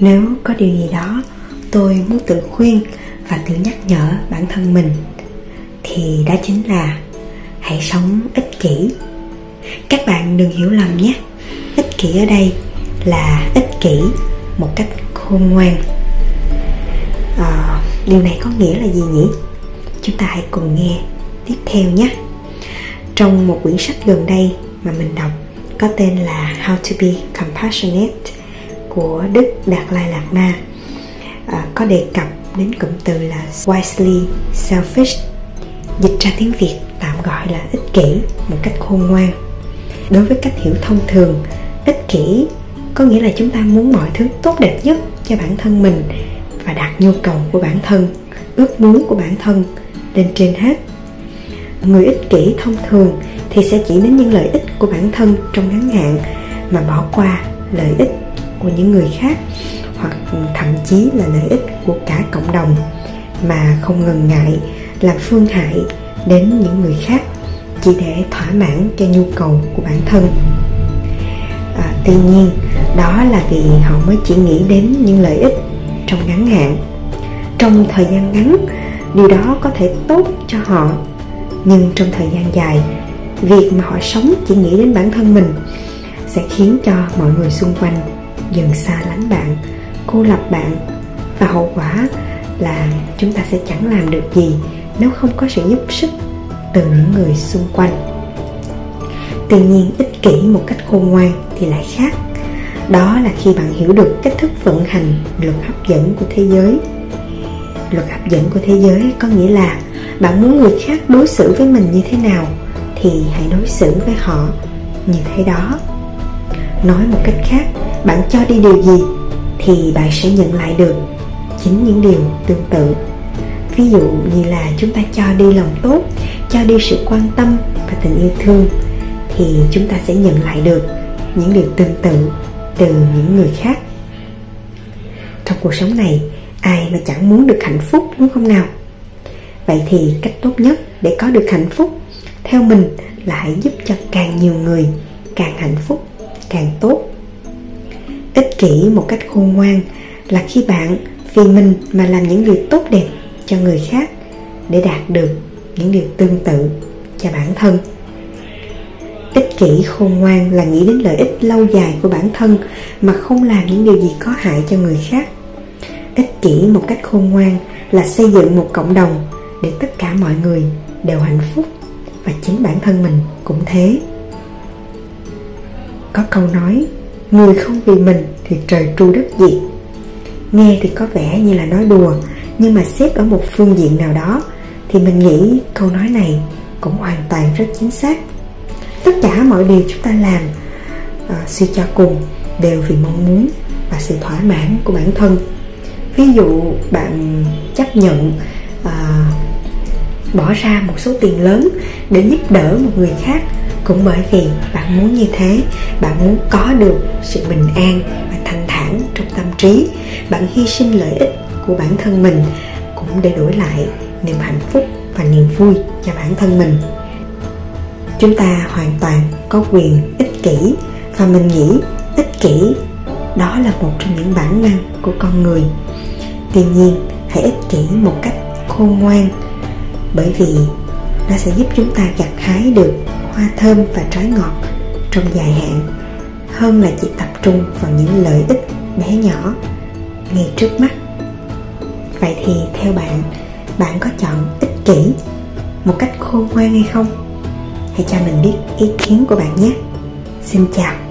nếu có điều gì đó tôi muốn tự khuyên và tự nhắc nhở bản thân mình thì đó chính là hãy sống ích kỷ. Các bạn đừng hiểu lầm nhé. Ích kỷ ở đây là ích kỷ một cách khôn ngoan. À, điều này có nghĩa là gì nhỉ? Chúng ta hãy cùng nghe tiếp theo nhé. Trong một quyển sách gần đây mà mình đọc có tên là How to be compassionate của Đức Đạt Lai Lạt Ma. À, có đề cập đến cụm từ là wisely selfish dịch ra tiếng Việt tạm gọi là ích kỷ một cách khôn ngoan. Đối với cách hiểu thông thường ích kỷ có nghĩa là chúng ta muốn mọi thứ tốt đẹp nhất cho bản thân mình và đặt nhu cầu của bản thân ước muốn của bản thân lên trên hết. Người ích kỷ thông thường thì sẽ chỉ đến những lợi ích của bản thân trong ngắn hạn mà bỏ qua lợi ích của những người khác hoặc thậm chí là lợi ích của cả cộng đồng mà không ngần ngại làm phương hại đến những người khác chỉ để thỏa mãn cho nhu cầu của bản thân. À, tuy nhiên đó là vì họ mới chỉ nghĩ đến những lợi ích trong ngắn hạn. Trong thời gian ngắn điều đó có thể tốt cho họ nhưng trong thời gian dài việc mà họ sống chỉ nghĩ đến bản thân mình sẽ khiến cho mọi người xung quanh dần xa lánh bạn, cô lập bạn. Và hậu quả là chúng ta sẽ chẳng làm được gì nếu không có sự giúp sức từ những người xung quanh. Tuy nhiên, ích kỷ một cách khôn ngoan thì lại khác. Đó là khi bạn hiểu được cách thức vận hành luật hấp dẫn của thế giới. Luật hấp dẫn của thế giới có nghĩa là bạn muốn người khác đối xử với mình như thế nào thì hãy đối xử với họ như thế đó. Nói một cách khác bạn cho đi điều gì thì bạn sẽ nhận lại được. Chính những điều tương tự. Ví dụ như là chúng ta cho đi lòng tốt, cho đi sự quan tâm và tình yêu thương, thì chúng ta sẽ nhận lại được những điều tương tự từ những người khác. Trong cuộc sống này, ai mà chẳng muốn được hạnh phúc, đúng không nào? Vậy thì cách tốt nhất để có được hạnh phúc theo mình là hãy giúp cho càng nhiều người càng hạnh phúc, càng tốt ích kỷ một cách khôn ngoan là khi bạn vì mình mà làm những việc tốt đẹp cho người khác để đạt được những điều tương tự cho bản thân. Ích kỷ khôn ngoan là nghĩ đến lợi ích lâu dài của bản thân mà không làm những điều gì có hại cho người khác. Ích kỷ một cách khôn ngoan là xây dựng một cộng đồng để tất cả mọi người đều hạnh phúc và chính bản thân mình cũng thế. Có câu nói người không vì mình thì trời tru đất diệt nghe thì có vẻ như là nói đùa nhưng mà xếp ở một phương diện nào đó thì mình nghĩ câu nói này cũng hoàn toàn rất chính xác. Tất cả mọi điều chúng ta làm uh, suy cho cùng đều vì mong muốn và sự thỏa mãn của bản thân. Ví dụ bạn chấp nhận uh, bỏ ra một số tiền lớn để giúp đỡ một người khác cũng bởi vì bạn muốn như thế, bạn muốn có được sự bình an và thanh thản trong tâm trí. Bạn hy sinh lợi ích của bản thân mình cũng để đổi lại niềm hạnh phúc và niềm vui cho bản thân mình. Chúng ta hoàn toàn có quyền ích kỷ và mình nghĩ ích kỷ, đó là một trong những bản năng của con người. Tuy nhiên, hãy ích kỷ một cách khôn ngoan, bởi vì nó sẽ giúp chúng ta gặt hái được hoa thơm và trái ngọt. Trong dài hạn, hơn là chỉ tập trung vào những lợi ích bé nhỏ, ngay trước mắt. Vậy thì theo bạn bạn có chọn ích kỷ một cách khôn ngoan hay không? Hãy cho mình biết ý kiến của bạn nhé. Xin chào.